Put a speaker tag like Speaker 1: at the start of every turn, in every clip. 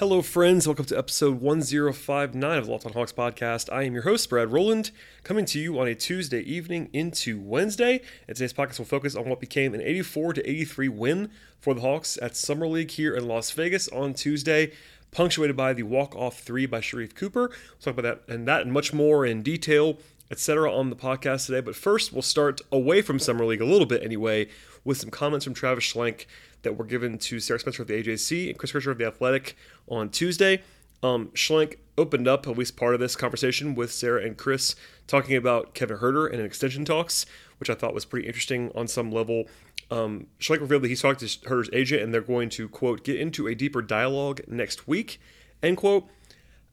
Speaker 1: Hello, friends. Welcome to episode 1059 of the Locked on Hawks podcast. I am your host, Brad Rowland, coming to you on a Tuesday evening into Wednesday. And today's podcast will focus on what became an 84 to 83 win for the Hawks at Summer League here in Las Vegas on Tuesday, punctuated by the walk-off three by Sharife Cooper. We'll talk about that and that and much more in detail, etc., on the podcast today. But first, we'll start away from Summer League a little bit anyway, with some comments from Travis Schlenk that were given to Sarah Spencer of the AJC and Chris Kirchner of the Athletic on Tuesday. Um, Schlenk opened up at least part of this conversation with Sarah and Chris talking about Kevin Huerter and extension talks, which I thought was pretty interesting on some level. Um, Schlenk revealed that he's talked to Huerter's agent and they're going to, quote, get into a deeper dialogue next week, end quote.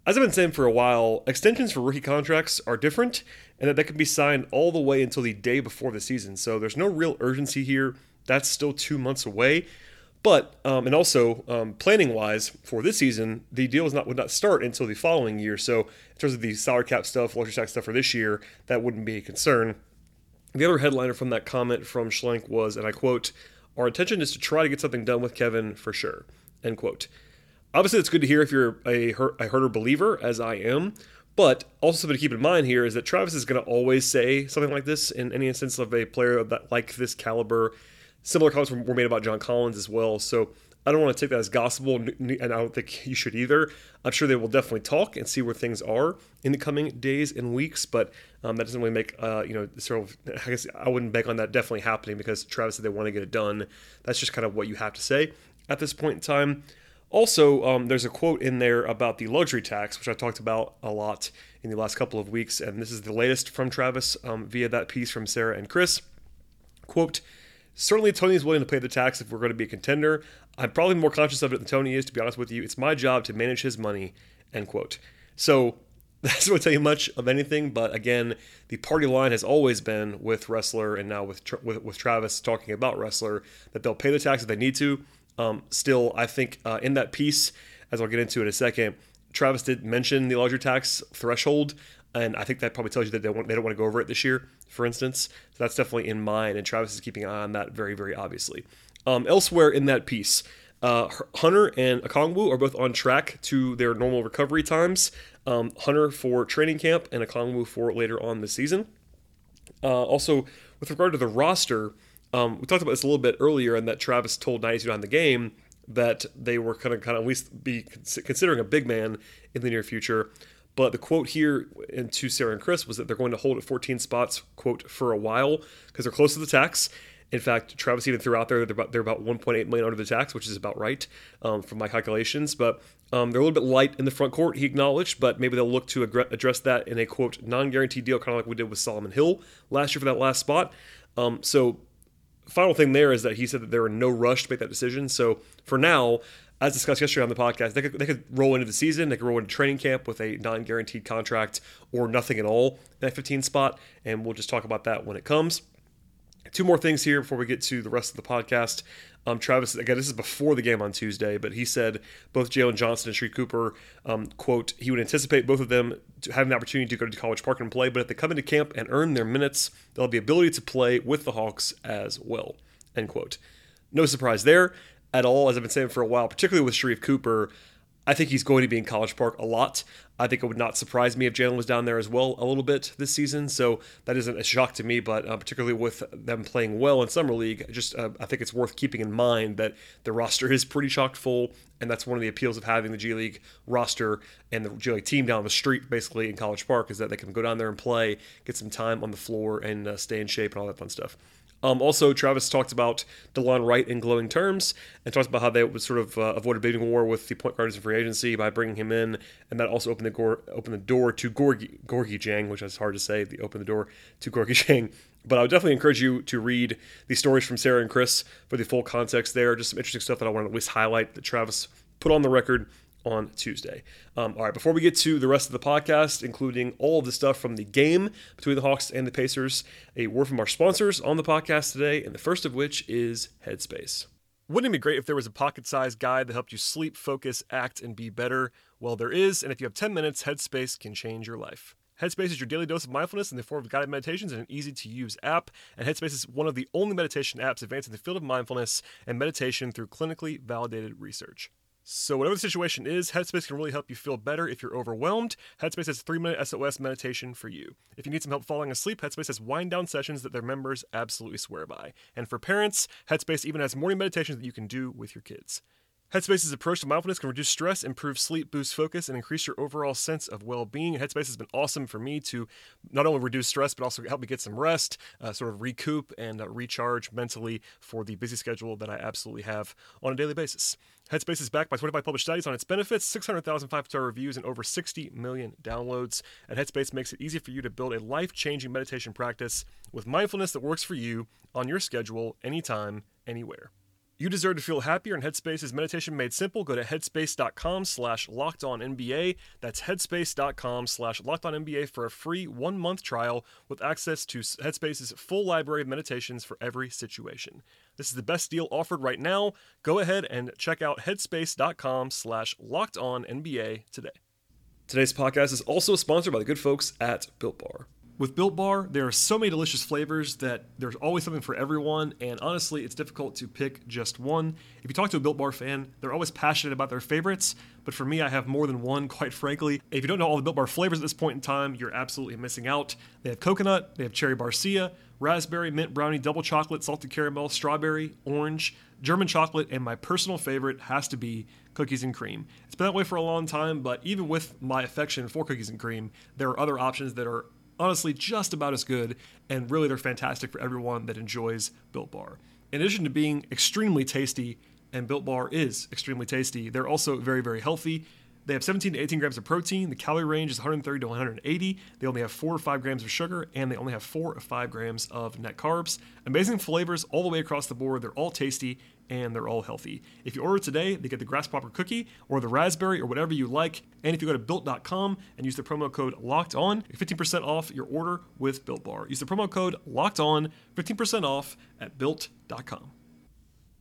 Speaker 1: As I've been saying for a while, extensions for rookie contracts are different and that they can be signed all the way until the day before the season. So there's no real urgency here. That's still two months away. But um, and also um, planning wise for this season, the deal is not would not start until the following year. So in terms of the salary cap stuff, luxury tax stuff for this year, that wouldn't be a concern. The other headliner from that comment from Schlenk was, and I quote, "Our intention is to try to get something done with Kevin for sure." End quote. Obviously, it's good to hear if you're a, a Huerter believer, as I am. But also something to keep in mind here is that Travis is going to always say something like this in any instance of a player that like this caliber Similar comments were made about John Collins as well. So I don't want to take that as gospel, and I don't think you should either. I'm sure they will definitely talk and see where things are in the coming days and weeks, but um, that doesn't really make, uh, you know, sort of, I guess I wouldn't bank on that definitely happening because Travis said they want to get it done. That's just kind of what you have to say at this point in time. Also, um, there's a quote in there about the luxury tax, which I talked about a lot in the last couple of weeks, and this is the latest from Travis um, via that piece from Sarah and Chris. Quote, Certainly, Tony is willing to pay the tax if we're going to be a contender. I'm probably more conscious of it than Tony is, to be honest with you. It's my job to manage his money. End quote. So that doesn't tell you much of anything, but again, the party line has always been with Ressler and now with with, with Travis talking about Ressler that they'll pay the tax if they need to. Um, still, I think uh, in that piece, as I'll get into in a second, Travis did mention the luxury tax threshold and I think that probably tells you that they, want, they don't want to go over it this year, for instance. So that's definitely in mind, and Travis is keeping an eye on that very, very obviously. Um, elsewhere in that piece, uh, Hunter and Okongwu are both on track to their normal recovery times. Um, Hunter for training camp and Okongwu for later on the season. Uh, also, with regard to the roster, um, we talked about this a little bit earlier, and that Travis told 92 on the game that they were going to kind of at least be considering a big man in the near future. But the quote here and to Sarah and Chris was that they're going to hold at 14 spots, quote, for a while because they're close to the tax. In fact, Travis even threw out there they're about, they're about 1.8 million under the tax, which is about right um, from my calculations. But um, they're a little bit light in the front court, he acknowledged, but maybe they'll look to address that in a quote non-guaranteed deal, kind of like we did with Solomon Hill last year for that last spot. Um, so, final thing there is that he said that they're in no rush to make that decision. So for now, as discussed yesterday on the podcast, they could, they could roll into the season, they could roll into training camp with a non guaranteed contract or nothing at all in that 15 spot. And we'll just talk about that when it comes. Two more things here before we get to the rest of the podcast. Um, Travis, again, this is before the game on Tuesday, but he said both Jalen Johnson and Sharife Cooper, um, quote, he would anticipate both of them to having the opportunity to go to College Park and play, but if they come into camp and earn their minutes, they'll have the ability to play with the Hawks as well, end quote. No surprise there at all, as I've been saying for a while, particularly with Sharife Cooper. I think he's going to be in College Park a lot. I think it would not surprise me if Jalen was down there as well a little bit this season. So that isn't a shock to me, but uh, particularly with them playing well in Summer League, just uh, I think it's worth keeping in mind that the roster is pretty chock full, and that's one of the appeals of having the G League roster and the G League team down the street, basically in College Park, is that they can go down there and play, get some time on the floor, and uh, stay in shape and all that fun stuff. Um, also, Travis talked about DeLon Wright in glowing terms and talked about how they would sort of uh, a bidding war with the point guards in free agency by bringing him in, and that also opened the, door, opened the door to Gorgui, Gorgui Dieng, which is hard to say, the open the door to Gorgui Dieng. But I would definitely encourage you to read the stories from Sarah and Chris for the full context there. Just some interesting stuff that I want to at least highlight that Travis put on the record on Tuesday. Um, all right, before we get to the rest of the podcast, including all of the stuff from the game between the Hawks and the Pacers, a word from our sponsors on the podcast today, and the first of which is Headspace. Wouldn't it be great if there was a pocket sized guide that helped you sleep, focus, act, and be better? Well, there is, and if you have 10 minutes, Headspace can change your life. Headspace is your daily dose of mindfulness in the form of guided meditations and an easy to use app. And Headspace is one of the only meditation apps advancing the field of mindfulness and meditation through clinically validated research. So, whatever the situation is, Headspace can really help you feel better if you're overwhelmed. Headspace has three minute SOS meditation for you. If you need some help falling asleep, Headspace has wind down sessions that their members absolutely swear by. And for parents, Headspace even has morning meditations that you can do with your kids. Headspace's approach to mindfulness can reduce stress, improve sleep, boost focus, and increase your overall sense of well being. Headspace has been awesome for me to not only reduce stress, but also help me get some rest, uh, sort of recoup and uh, recharge mentally for the busy schedule that I absolutely have on a daily basis. Headspace is backed by 25 published studies on its benefits, 600,000 five star reviews, and over 60 million downloads. And Headspace makes it easy for you to build a life changing meditation practice with mindfulness that works for you on your schedule, anytime, anywhere. You deserve to feel happier, and Headspace is meditation made simple. Go to headspace.com slash locked on NBA. That's headspace.com slash locked on NBA for a free one month trial with access to Headspace's full library of meditations for every situation. This is the best deal offered right now. Go ahead and check out headspace.com slash locked on NBA today. Today's podcast is also sponsored by the good folks at Built Bar. With Built Bar, there are so many delicious flavors that there's always something for everyone, and honestly, it's difficult to pick just one. If you talk to a Built Bar fan, they're always passionate about their favorites, but for me, I have more than one, quite frankly. If you don't know all the Built Bar flavors at this point in time, you're absolutely missing out. They have coconut, they have cherry barcia, raspberry, mint brownie, double chocolate, salted caramel, strawberry, orange, German chocolate, and my personal favorite has to be cookies and cream. It's been that way for a long time, but even with my affection for cookies and cream, there are other options that are honestly just about as good, and really they're fantastic for everyone that enjoys Built Bar. In addition to being extremely tasty, and Built Bar is extremely tasty, they're also very, very healthy. They have 17 to 18 grams of protein. The calorie range is 130 to 180. They only have 4 or 5 grams of sugar, and they only have 4 or 5 grams of net carbs. Amazing flavors all the way across the board. They're all tasty, and they're all healthy. If you order today, they get the grasshopper cookie or the raspberry or whatever you like. And if you go to built.com and use the promo code locked on, 15% off your order with Built Bar. Use the promo code locked on, 15% off at built.com.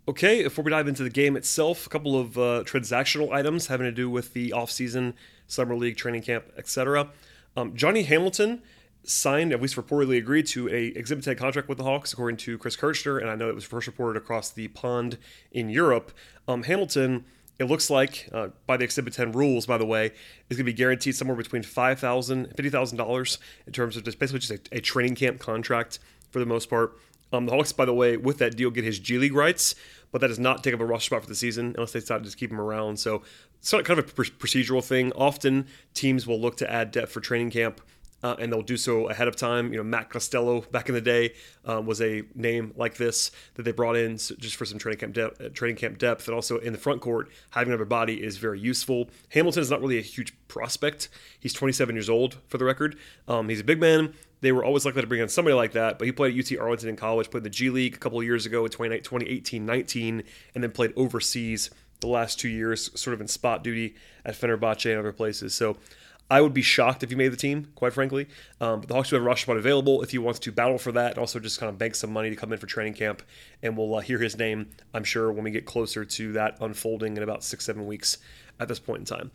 Speaker 1: Okay, before we dive into the game itself, a couple of uh, transactional items having to do with the offseason, summer league, training camp, etc. Um, Johnny Hamilton signed, at least reportedly agreed to, a Exhibit 10 contract with the Hawks, according to Chris Kirchner, and I know it was first reported across the pond in Europe. Um, Hamilton, it looks like, uh, by the Exhibit 10 rules, by the way, is going to be guaranteed somewhere between $5,000 and $50,000 in terms of just basically just a, a, training camp contract for the most part. Um, the Hawks, by the way, with that deal, get his G League rights, but that does not take up a roster spot for the season unless they decide to just keep him around. So it's kind of a procedural thing. Often teams will look to add depth for training camp uh, and they'll do so ahead of time. You know, Matt Costello back in the day um, was a name like this that they brought in just for some training camp depth, uh, training camp depth, and also in the front court, having another body is very useful. Hamilton is not really a huge prospect. He's 27 years old, for the record. Um, he's a big man. They were always likely to bring in somebody like that, but he played at UT Arlington in college, played in the G League a couple years ago in 2018-19, and then played overseas the last two years, sort of in spot duty at Fenerbahce and other places. So I would be shocked if he made the team, quite frankly. Um, but the Hawks do have a roster spot available if he wants to battle for that and also just kind of bank some money to come in for training camp. And we'll uh, hear his name, I'm sure, when we get closer to that unfolding in about six, seven weeks at this point in time.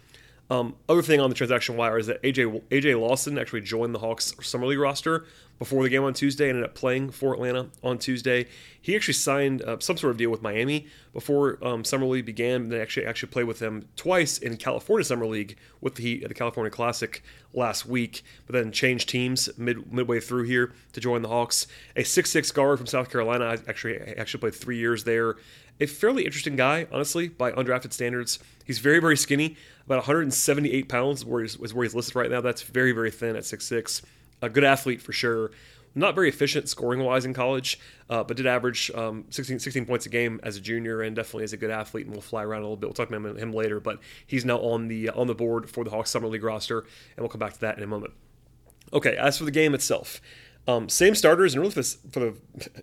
Speaker 1: Um, other thing on the transaction wire is that AJ AJ Lawson actually joined the Hawks summer league roster before the game on Tuesday. Ended up playing for Atlanta on Tuesday. He actually signed uh, some sort of deal with Miami before um, summer league began. They actually actually played with them twice in California summer league with the Heat at the California Classic last week, but then changed teams mid midway through here to join the Hawks. A six six guard from South Carolina. Actually actually played three years there a fairly interesting guy, honestly, by undrafted standards. He's very, very skinny, about 178 pounds is where he's listed right now. That's very, very thin at 6'6. A good athlete for sure. Not very efficient scoring wise in college, uh, but did average um, 16, 16, points a game as a junior, and definitely is a good athlete. And we'll fly around a little bit. We'll talk about him later, but he's now on the on the board for the Hawks summer league roster, and we'll come back to that in a moment. Okay, as for the game itself, um, same starters, and really for, for the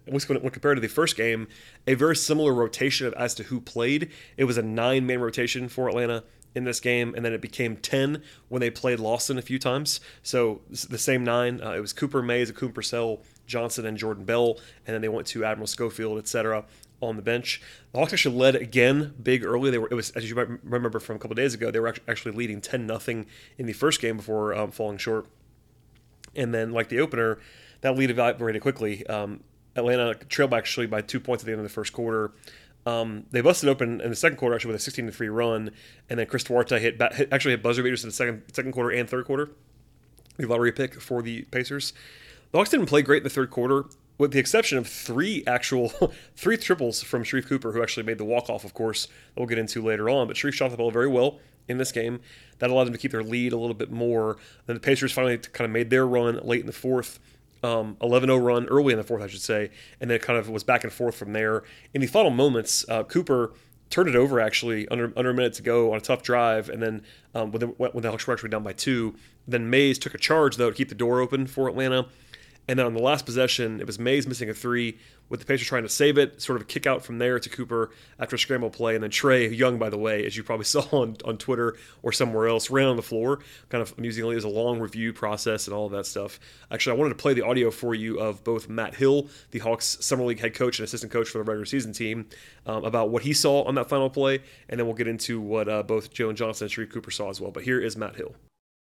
Speaker 1: when, compared to the first game, a very similar rotation as to who played. It was a nine-man rotation for Atlanta in this game, and then it became 10 when they played Lawson a few times. So the same nine. Uh, it was Cooper Mays, Akun Purcell, Johnson, and Jordan Bell, and then they went to Admiral Schofield, etc. on the bench. The Hawks actually led again big early. They were it was as you might remember from a couple days ago, they were actually leading 10 nothing in the first game before um, falling short. And then like the opener, that lead evaporated quickly. Um, Atlanta trailed actually by two points at the end of the first quarter. Um, they busted open in the second quarter actually with a 16 to three run, and then Chris Duarte hit, actually hit buzzer beaters in the second second quarter and third quarter. The lottery pick for the Pacers. The Hawks didn't play great in the third quarter, with the exception of three actual three triples from Sharife Cooper, who actually made the walk off, of course, that we'll get into later on. But Sharife shot the ball very well in this game. That allowed them to keep their lead a little bit more. Then the Pacers finally kind of made their run late in the fourth um, 11-0 run early in the fourth, I should say, and then it kind of was back and forth from there. In the final moments, uh, Cooper turned it over actually under under a minute to go on a tough drive, and then um, when the when the Hawks were actually down by two, then Mays took a charge though to keep the door open for Atlanta. And then on the last possession, it was Mays missing a three with the Pacers trying to save it, sort of a kick out from there to Cooper after a scramble play. And then Trae Young, by the way, as you probably saw on, on Twitter or somewhere else, ran on the floor, kind of amusingly. Was a long review process and all of that stuff. Actually, I wanted to play the audio for you of both Matt Hill, the Hawks Summer League head coach and assistant coach for the regular season team, um, about what he saw on that final play. And then we'll get into what uh, both Jalen Johnson and Sharife Cooper saw as well. But here is Matt Hill.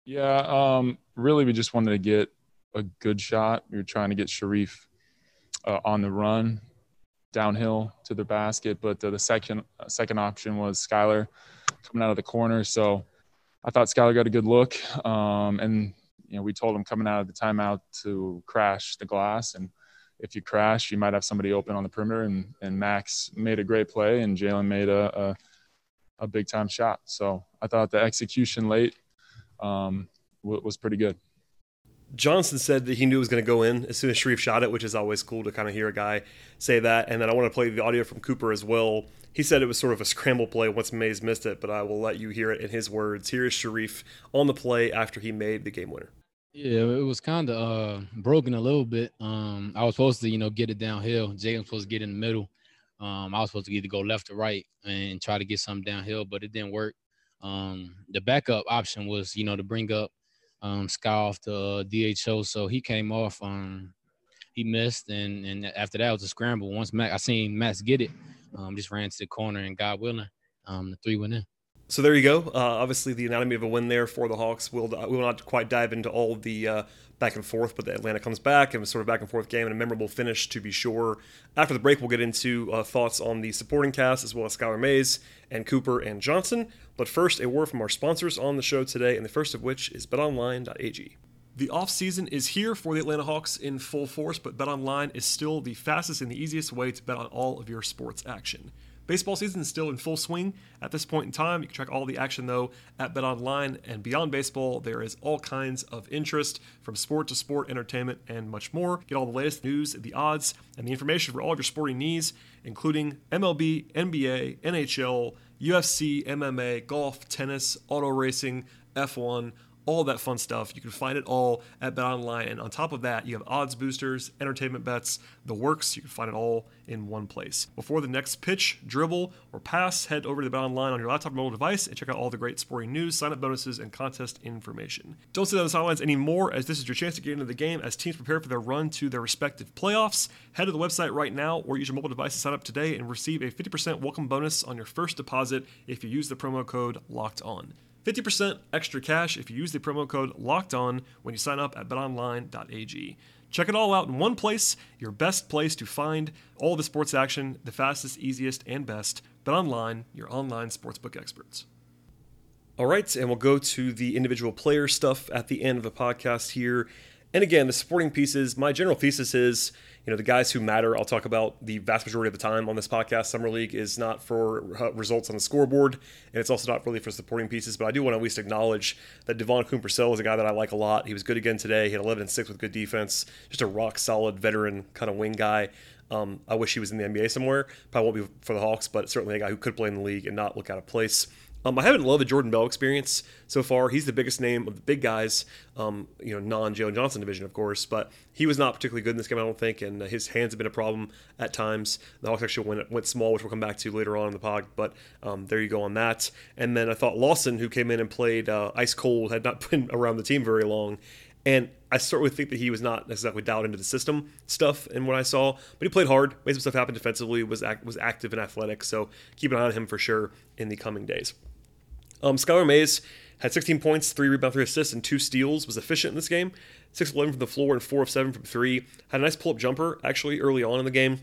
Speaker 2: Yeah, um, really, we just wanted to get a good shot. We were trying to get Sharife uh, on the run downhill to the basket, but uh, the second uh, second option was Skylar coming out of the corner. So I thought Skylar got a good look, um, and you know we told him coming out of the timeout to crash the glass, and if you crash, you might have somebody open on the perimeter. And, and Max made a great play, and Jalen made a, a, a big time shot. So I thought the execution late um, was pretty good.
Speaker 1: Johnson said that he knew it was going to go in as soon as Sharife shot it, which is always cool to kind of hear a guy say that. And then I want to play the audio from Cooper as well. He said it was sort of a scramble play once Mays missed it, but I will let you hear it in his words. Here is Sharife on the play after he made the game winner.
Speaker 3: Yeah, it was kind of uh, broken a little bit. Um, I was supposed to, you know, get it downhill. Was supposed to get in the middle. Um, I was supposed to either go left or right and try to get something downhill, but it didn't work. Um, the backup option was, you know, to bring up um, off the uh, DHO, so he came off. Um, he missed, and and after that was a scramble. Once Matt, I seen Max get it, um, just ran to the corner, and God willing, um, the three went in.
Speaker 1: So there you go. Uh, obviously, the anatomy of a win there for the Hawks. We'll we will not quite dive into all the uh, back and forth, but the Atlanta comes back and sort of back and forth game and a memorable finish to be sure. After the break, we'll get into uh, thoughts on the supporting cast as well as Skylar Mays and Cooper and Johnson. But first, a word from our sponsors on the show today, and the first of which is BetOnline.ag. The offseason is here for the Atlanta Hawks in full force, but BetOnline is still the fastest and the easiest way to bet on all of your sports action. Baseball season is still in full swing at this point in time. You can track all the action though at BetOnline and beyond baseball. There is all kinds of interest from sport to sport, entertainment, and much more. Get all the latest news, the odds, and the information for all of your sporting needs, including MLB, NBA, NHL, UFC, MMA, golf, tennis, auto racing, F1 all that fun stuff. You can find it all at BetOnline. And on top of that, you have odds boosters, entertainment bets, the works. You can find it all in one place. Before the next pitch, dribble, or pass, head over to BetOnline on your laptop or mobile device and check out all the great sporting news, sign-up bonuses, and contest information. Don't sit on the sidelines anymore, as this is your chance to get into the game as teams prepare for their run to their respective playoffs. Head to the website right now or use your mobile device to sign up today and receive a 50% welcome bonus on your first deposit if you use the promo code LOCKED ON. 50% extra cash if you use the promo code locked on when you sign up at betonline.ag. Check it all out in one place, your best place to find all the sports action, the fastest, easiest, and best. BetOnline, your online sportsbook experts. All right, and we'll go to the individual player stuff at the end of the podcast here. And again, the supporting pieces, my general thesis is you know the guys who matter i'll talk about the vast majority of the time on this podcast. Summer league is not for uh, results on the scoreboard and it's also not really for supporting pieces but i do want to at least acknowledge that devon Purcell is a guy that i like a lot. He was good again today. He had 11 and 6 with good defense. Just a rock solid veteran kind of wing guy. Um, I wish he was in the NBA somewhere. Probably won't be for the Hawks, but certainly a guy who could play in the league and not look out of place. Um, I haven't loved the Jordan Bell experience so far. He's the biggest name of the big guys, um, you know, non Jalen Johnson division, of course, but he was not particularly good in this game, I don't think, and uh, his hands have been a problem at times. The Hawks actually went, went small, which we'll come back to later on in the pod, but um, there you go on that. And then I thought Lawson, who came in and played uh, ice cold, had not been around the team very long, and I certainly think that he was not exactly dialed into the system stuff in what I saw, but he played hard, made some stuff happen defensively, was act, was active and athletic. So keep an eye on him for sure in the coming days. Um, Skylar Mays had 16 points, three rebounds, three assists, and two steals. Was efficient in this game. 6 of 11 from the floor and 4 of 7 from three. Had a nice pull up jumper actually early on in the game,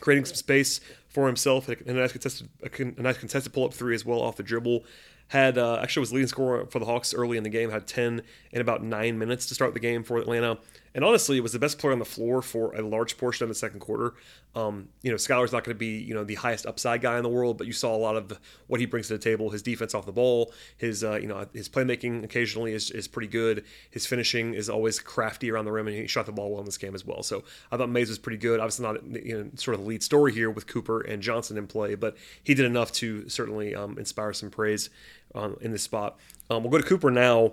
Speaker 1: creating some space for himself. A nice contested, a nice contested pull up three as well off the dribble had uh, actually was leading scorer for the Hawks early in the game. Had 10 in about nine minutes to start the game for Atlanta, and honestly, it was the best player on the floor for a large portion of the second quarter. Um, you know, Skylar's not going to be you know the highest upside guy in the world, but you saw a lot of what he brings to the table. His defense off the ball, his uh, you know his playmaking occasionally is, is pretty good. His finishing is always crafty around the rim, and he shot the ball well in this game as well. So I thought Mays was pretty good. Obviously not you know sort of the lead story here with Cooper and Johnson in play, but he did enough to certainly um, inspire some praise um, in this spot. Um, we'll go to Cooper now.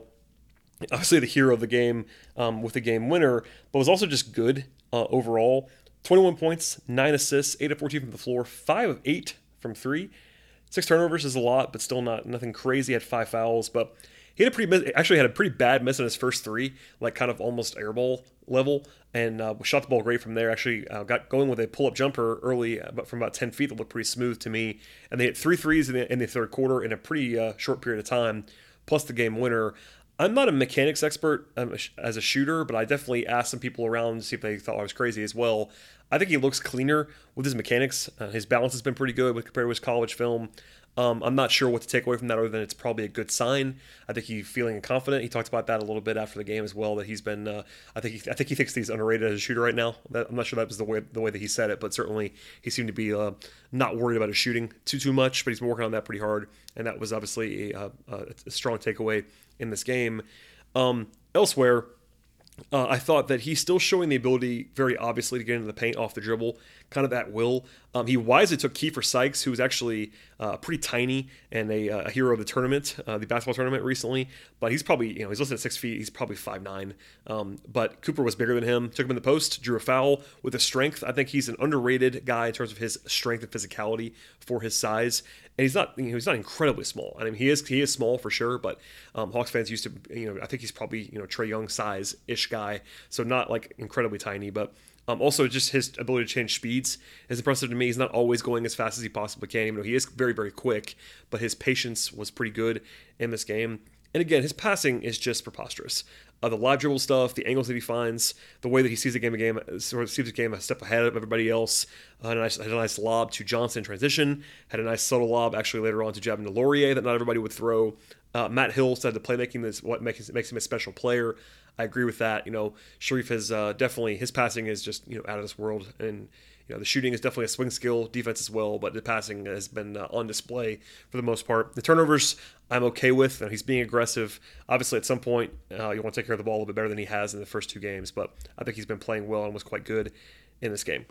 Speaker 1: Obviously, the hero of the game um, with the game winner, but was also just good uh, overall. 21 points, 9 assists, 8 of 14 from the floor, 5 of 8 from 3. Six turnovers is a lot, but still not nothing crazy. Had five fouls, but he had a pretty actually had a pretty bad miss in his first three, like kind of almost airball level, and uh, shot the ball great from there. Actually, uh, got going with a pull up jumper early, uh, but from about ten feet that looked pretty smooth to me. And they hit three threes in the, in the third quarter in a pretty uh, short period of time, plus the game winner. I'm not a mechanics expert um, as a shooter, but I definitely asked some people around to see if they thought I was crazy as well. I think he looks cleaner with his mechanics. Uh, his balance has been pretty good compared to his college film. Um, I'm not sure what to take away from that other than it's probably a good sign. I think he's feeling confident. He talked about that a little bit after the game as well. That he's been, uh, I think, he, I think he thinks he's underrated as a shooter right now. That, I'm not sure that was the way the way that he said it, but certainly he seemed to be uh, not worried about his shooting too too much. But he's been working on that pretty hard, and that was obviously a, a, a strong takeaway in this game. Um, elsewhere, uh, I thought that he's still showing the ability, very obviously, to get into the paint off the dribble, kind of at will. Um, he wisely took Keifer Sykes, who was actually uh, pretty tiny and a, a, hero of the tournament, uh, the basketball tournament recently. But he's probably, you know, he's listed at six feet. He's probably five nine. Um, but Cooper was bigger than him. Took him in the post, drew a foul with his strength. I think he's an underrated guy in terms of his strength and physicality for his size and he's not you know, he's not incredibly small. I mean, he is he is small for sure, but um, Hawks fans used to you know I think he's probably you know Trae Young size ish guy, so not like incredibly tiny, but um, also just his ability to change speeds is impressive to me. He's not always going as fast as he possibly can, even though he is very very quick, but his patience was pretty good in this game. And again, his passing is just preposterous. Uh, the live dribble stuff, the angles that he finds, the way that he sees the game a game, sort of sees the game a step ahead of everybody else. Uh, had, a nice, had a nice lob to Johnson transition. Had a nice subtle lob actually later on to Javin DeLaurier that not everybody would throw. Uh, Matt Hill said the playmaking is what makes makes him a special player. I agree with that. You know, Sharife has uh, definitely his passing is just you know out of this world, and you know the shooting is definitely a swing skill, defense as well, but the passing has been uh, on display for the most part. The turnovers I'm okay with. he's being aggressive. Obviously, at some point, uh, you want to take care of the ball a little bit better than he has in the first two games, but I think he's been playing well and was quite good in this game.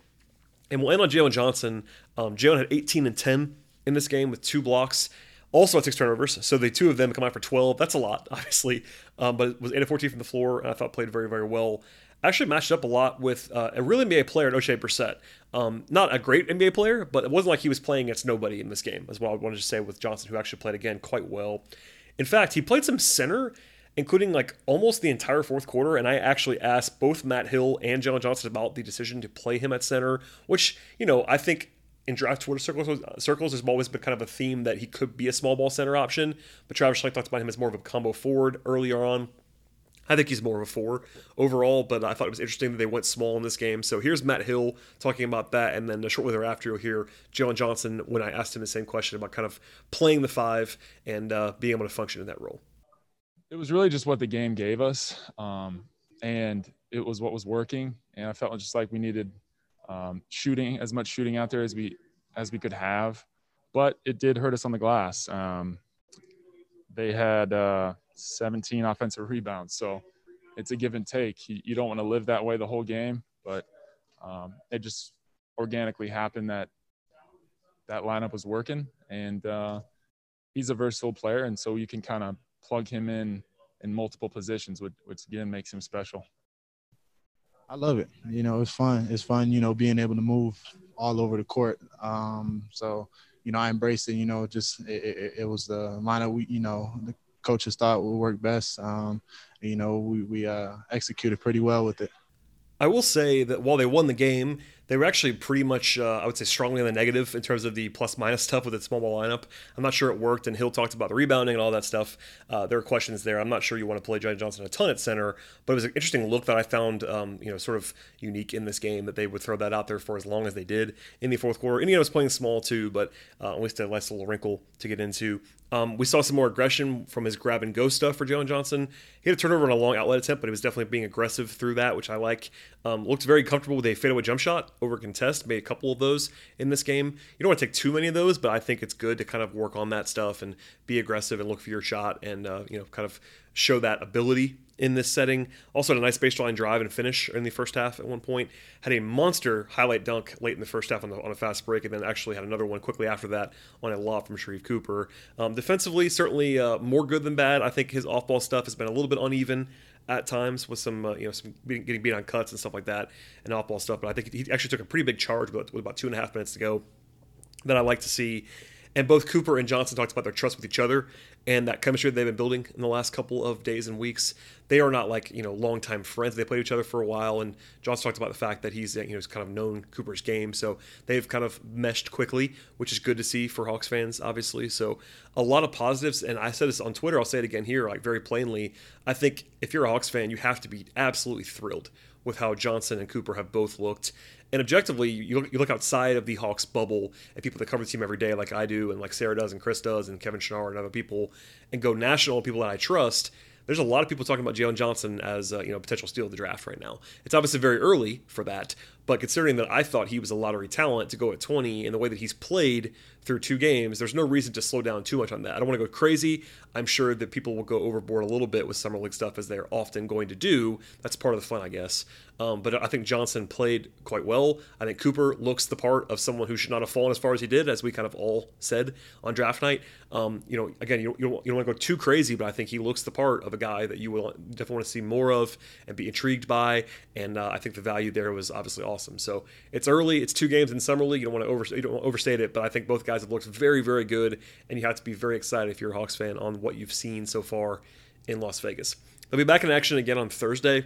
Speaker 1: And we'll end on Jalen Johnson. Um, Jalen had 18 and 10 in this game with two blocks. Also had six turnovers, so the two of them come out for 12. That's a lot, obviously, um, but it was 8 of 14 from the floor, and I thought played very, very well actually matched up a lot with uh, a real NBA player, Oshae Brissett. Um, not a great NBA player, but it wasn't like he was playing against nobody in this game, as well. I wanted to say with Johnson, who actually played again quite well. In fact, he played some center, including like almost the entire fourth quarter. And I actually asked both Matt Hill and Jalen Johnson about the decision to play him at center, which, you know, I think in draft Twitter circles, circles, there's always been kind of a theme that he could be a small ball center option. But Travis Schlenk talked about him as more of a combo forward earlier on. I think he's more of a four overall, but I thought it was interesting that they went small in this game. So here's Matt Hill talking about that, and then shortly thereafter, you'll hear Jalen Johnson when I asked him the same question about kind of playing the five and uh, being able to function in that role.
Speaker 2: It was really just what the game gave us, um, and it was what was working. And I felt just like we needed um, shooting as much shooting out there as we as we could have, but it did hurt us on the glass. Um, they had. Uh, 17 offensive rebounds. So it's a give and take. You, you don't want to live that way the whole game, but um, it just organically happened that that lineup was working, and uh, he's a versatile player, and so you can kind of plug him in in multiple positions, which, which again makes him special.
Speaker 4: I love it. You know, it's fun. It's fun, you know, being able to move all over the court. Um, so, you know, I embraced it. You know, just it, it, it was the lineup we, you know, the coaches thought would work best. Um, you know, we we uh, executed pretty well with it.
Speaker 1: I will say that while they won the game, they were actually pretty much, uh, I would say, strongly on the negative in terms of the plus minus stuff with its small ball lineup. I'm not sure it worked, and Hill talked about the rebounding and all that stuff. Uh, there are questions there. I'm not sure you want to play Jalen Johnson a ton at center, but it was an interesting look that I found, um, you know, sort of unique in this game that they would throw that out there for as long as they did in the fourth quarter. Indiana was playing small too, but uh, at least a nice little wrinkle to get into. Um, we saw some more aggression from his grab and go stuff for Jalen Johnson. He had a turnover on a long outlet attempt, but he was definitely being aggressive through that, which I like. Um, looked very comfortable with a fadeaway jump shot over contest. Made a couple of those in this game. You don't want to take too many of those, but I think it's good to kind of work on that stuff and be aggressive and look for your shot and uh, you know kind of show that ability in this setting. Also had a nice baseline drive and finish in the first half at one point. Had a monster highlight dunk late in the first half on, the, on a fast break, and then actually had another one quickly after that on a lob from Sharife Cooper. Um, defensively, certainly uh, more good than bad. I think his off-ball stuff has been a little bit uneven at times with some uh, you know some getting beat on cuts and stuff like that and off-ball stuff. But I think he actually took a pretty big charge with about two and a half minutes to go. That I like to see. And both Cooper and Johnson talked about their trust with each other and that chemistry they've been building in the last couple of days and weeks. They are not like you know longtime friends. They played each other for a while, and Johnson talked about the fact that he's you know kind of known Cooper's game, so they've kind of meshed quickly, which is good to see for Hawks fans, obviously. So a lot of positives, and I said this on Twitter. I'll say it again here, like very plainly. I think if you're a Hawks fan, you have to be absolutely thrilled with how Johnson and Cooper have both looked. And objectively, you look, you look outside of the Hawks bubble and people that cover the team every day, like I do, and like Sarah does, and Chris does, and Kevin Schnarr and other people, and go national, people that I trust. There's a lot of people talking about Jalen Johnson as you know potential steal of the draft right now. It's obviously very early for that, but considering that I thought he was a lottery talent to go at 20 and the way that he's played through two games, there's no reason to slow down too much on that. I don't want to go crazy. I'm sure that people will go overboard a little bit with summer league stuff as they're often going to do. That's part of the fun, I guess. Um, but I think Johnson played quite well. I think Cooper looks the part of someone who should not have fallen as far as he did, as we kind of all said on draft night. Um, you know, again, you don't, you, don't, you don't want to go too crazy, but I think he looks the part of a guy that you will definitely want to see more of and be intrigued by. And uh, I think the value there was obviously awesome. So it's early. It's two games in summer league. You don't want to over, you don't overstate it, but I think both guys have looked very, very good, and you have to be very excited if you're a Hawks fan on what you've seen so far in Las Vegas. They'll be back in action again on Thursday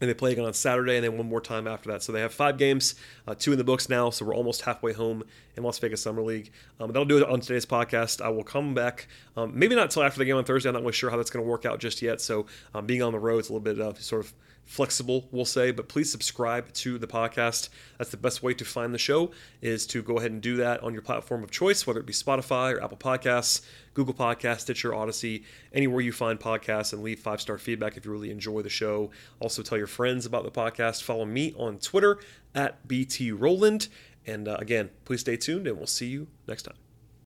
Speaker 1: and they play again on Saturday and then one more time after that. So they have five games, uh, two in the books now. So we're almost halfway home in Las Vegas Summer League. Um, that'll do it on today's podcast. I will come back, um, maybe not until after the game on Thursday. I'm not really sure how that's going to work out just yet. So um, being on the road, it's a little bit uh, sort of flexible, we'll say, but please subscribe to the podcast. That's the best way to find the show is to go ahead and do that on your platform of choice, whether it be Spotify or Apple Podcasts, Google Podcasts, Stitcher, Audacy, anywhere you find podcasts and leave five-star feedback if you really enjoy the show. Also tell your friends about the podcast. Follow me on Twitter at BT Rowland. And uh, again, please stay tuned and we'll see you next time.